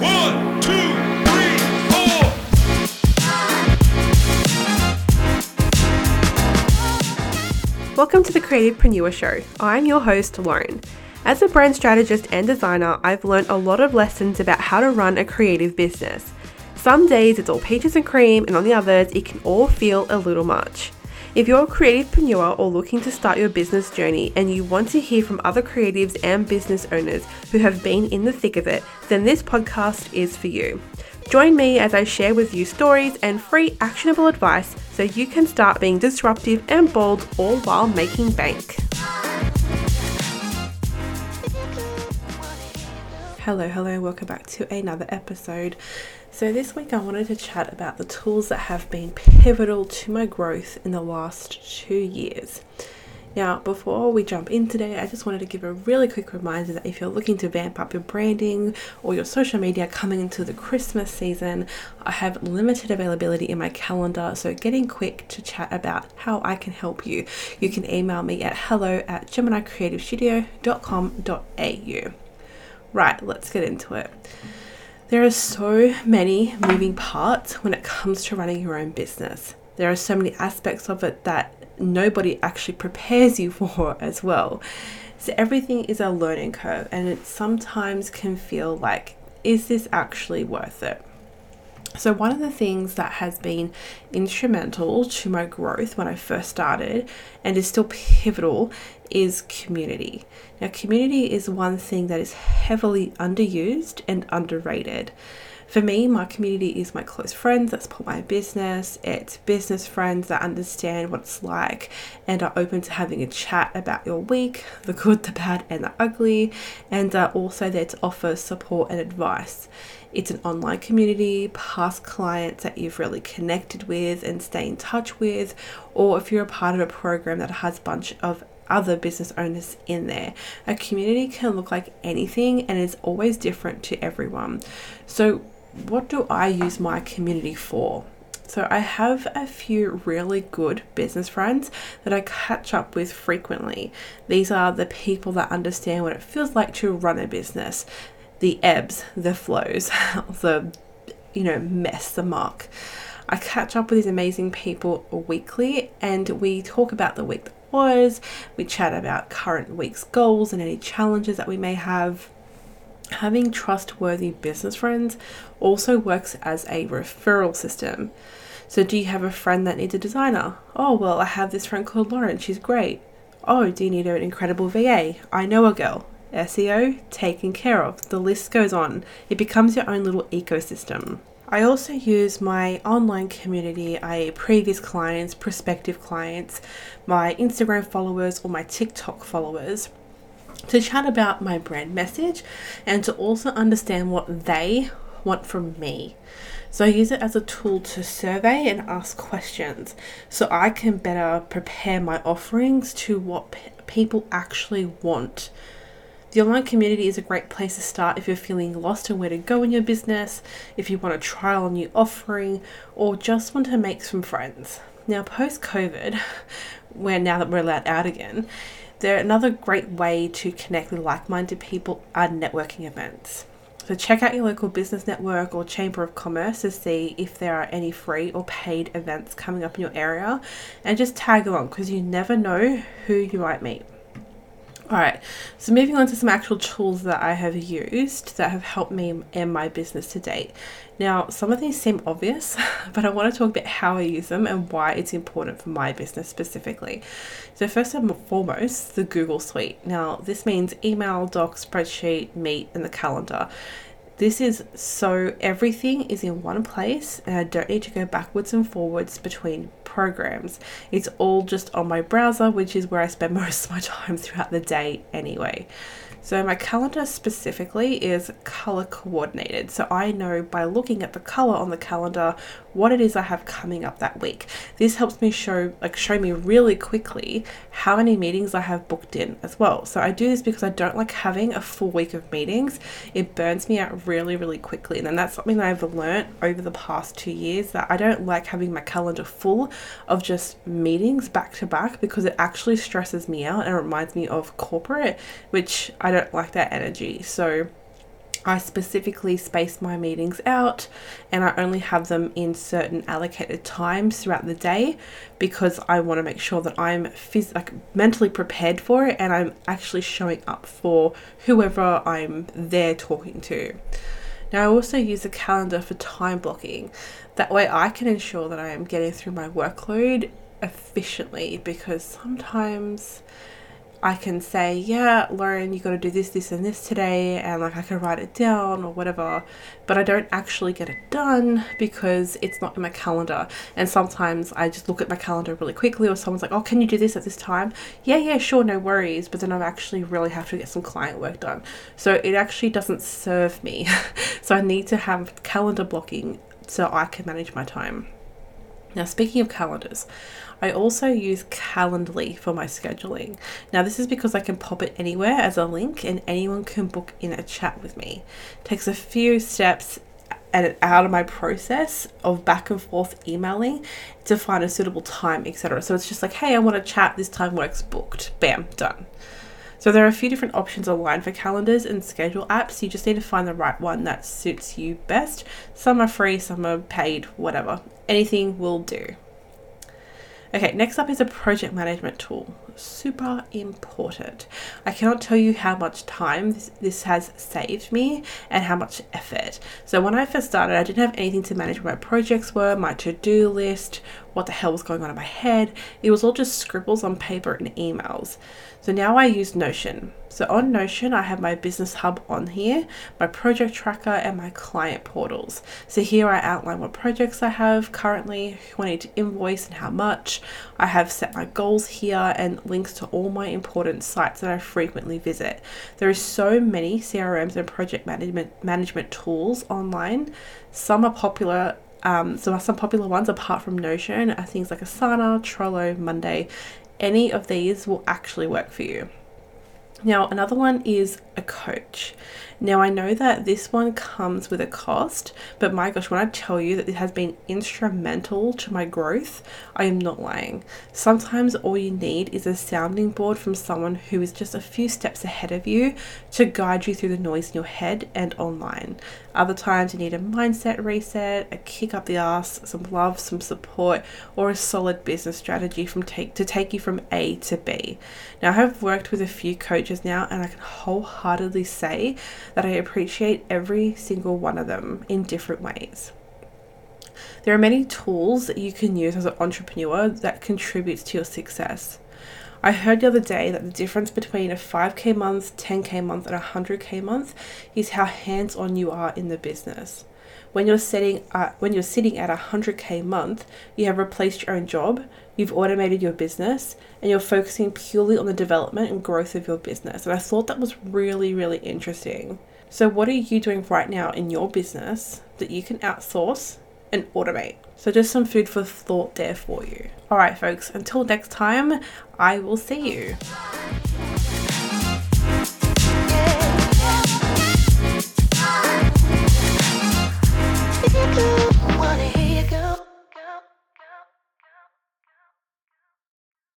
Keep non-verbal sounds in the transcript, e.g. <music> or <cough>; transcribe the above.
One, two, three, four. Welcome to the Creativepreneur Show. I'm your host, Lauren. As a brand strategist and designer, I've learned a lot of lessons about how to run a creative business. Some days it's all peaches and cream, and on the others, it can all feel a little much. If you're a creativepreneur or looking to start your business journey and you want to hear from other creatives and business owners who have been in the thick of it, then this podcast is for you. Join me as I share with you stories and free actionable advice so you can start being disruptive and bold all while making bank. Hello, hello, welcome back to another episode. So, this week I wanted to chat about the tools that have been pivotal to my growth in the last two years. Now, before we jump in today, I just wanted to give a really quick reminder that if you're looking to vamp up your branding or your social media coming into the Christmas season, I have limited availability in my calendar. So, getting quick to chat about how I can help you. You can email me at hello at geminicreativestudio.com.au. Right, let's get into it. There are so many moving parts when it comes to running your own business. There are so many aspects of it that nobody actually prepares you <laughs> for as well. So everything is a learning curve, and it sometimes can feel like, is this actually worth it? So, one of the things that has been instrumental to my growth when I first started and is still pivotal is community. Now, community is one thing that is heavily underused and underrated. For me, my community is my close friends that support my business. It's business friends that understand what it's like and are open to having a chat about your week, the good, the bad, and the ugly, and are also there to offer support and advice. It's an online community, past clients that you've really connected with and stay in touch with, or if you're a part of a program that has a bunch of other business owners in there. A community can look like anything and is always different to everyone. So, what do I use my community for? So, I have a few really good business friends that I catch up with frequently. These are the people that understand what it feels like to run a business the ebbs, the flows, <laughs> the you know, mess, the muck. I catch up with these amazing people weekly and we talk about the week that was, we chat about current week's goals and any challenges that we may have. Having trustworthy business friends also works as a referral system. So, do you have a friend that needs a designer? Oh, well, I have this friend called Lauren, she's great. Oh, do you need an incredible VA? I know a girl. SEO taken care of. The list goes on. It becomes your own little ecosystem. I also use my online community, i.e., previous clients, prospective clients, my Instagram followers, or my TikTok followers to chat about my brand message and to also understand what they want from me. So I use it as a tool to survey and ask questions so I can better prepare my offerings to what people actually want. The online community is a great place to start if you're feeling lost and where to go in your business, if you want to trial a new offering, or just want to make some friends. Now, post COVID, <laughs> where now that we're allowed out again, there another great way to connect with like-minded people are networking events. So check out your local business network or chamber of commerce to see if there are any free or paid events coming up in your area and just tag along because you never know who you might meet. All right, so moving on to some actual tools that I have used that have helped me and my business to date. Now, some of these seem obvious, <laughs> but I want to talk about how I use them and why it's important for my business specifically. So, first and foremost, the Google Suite. Now, this means email, doc, spreadsheet, meet, and the calendar. This is so everything is in one place and I don't need to go backwards and forwards between programs. It's all just on my browser, which is where I spend <laughs> most of my time throughout the day anyway. So my calendar specifically is color coordinated. So I know by looking at the color on the calendar what it is I have coming up that week. This helps me show like show me really quickly how many meetings I have booked in as well. So I do this because I don't like having a full week of meetings. It burns me out really really quickly. And then that's something that I've learned over the past 2 years that I don't like having my calendar full of just meetings back to back because it actually stresses me out and reminds me of corporate, which I don't like that energy. So I specifically space my meetings out and I only have them in certain allocated times throughout the day because I want to make sure that I'm phys- like mentally prepared for it and I'm actually showing up for whoever I'm there talking to. Now, I also use a calendar for time blocking. That way, I can ensure that I am getting through my workload efficiently because sometimes I can say, yeah, Lauren, you got to do this, this, and this today, and like I can write it down or whatever, but I don't actually get it done because it's not in my calendar. And sometimes I just look at my calendar really quickly, or someone's like, oh, can you do this at this time? Yeah, yeah, sure, no worries, but then I actually really have to get some client work done. So it actually doesn't serve me. <laughs> so I need to have calendar blocking so I can manage my time. Now, speaking of calendars, I also use Calendly for my scheduling. Now, this is because I can pop it anywhere as a link and anyone can book in a chat with me. It takes a few steps and out of my process of back and forth emailing to find a suitable time, etc. So it's just like, hey, I want to chat, this time works booked. Bam, done. So there are a few different options online for calendars and schedule apps. You just need to find the right one that suits you best. Some are free, some are paid, whatever. Anything will do. Okay, next up is a project management tool. Super important. I cannot tell you how much time this, this has saved me and how much effort. So, when I first started, I didn't have anything to manage where my projects were, my to do list, what the hell was going on in my head. It was all just scribbles on paper and emails. So now I use Notion. So on Notion, I have my business hub on here, my project tracker, and my client portals. So here I outline what projects I have currently, who I need to invoice, and how much. I have set my goals here and links to all my important sites that I frequently visit. There are so many CRMs and project management management tools online. Some are popular um, so some popular ones apart from Notion are things like Asana, Trello, Monday, any of these will actually work for you. Now, another one is a coach. Now, I know that this one comes with a cost, but my gosh, when I tell you that it has been instrumental to my growth, I am not lying. Sometimes all you need is a sounding board from someone who is just a few steps ahead of you to guide you through the noise in your head and online. Other times you need a mindset reset, a kick up the ass, some love, some support, or a solid business strategy from take to take you from A to B. Now I have worked with a few coaches now and I can wholeheartedly say that I appreciate every single one of them in different ways. There are many tools that you can use as an entrepreneur that contributes to your success. I heard the other day that the difference between a 5k month, 10k month, and a 100k month is how hands on you are in the business. When you're setting uh, when you're sitting at a 100k month, you have replaced your own job, you've automated your business, and you're focusing purely on the development and growth of your business. And I thought that was really really interesting. So what are you doing right now in your business that you can outsource and automate? So just some food for thought there for you. All right, folks, until next time, I will see you.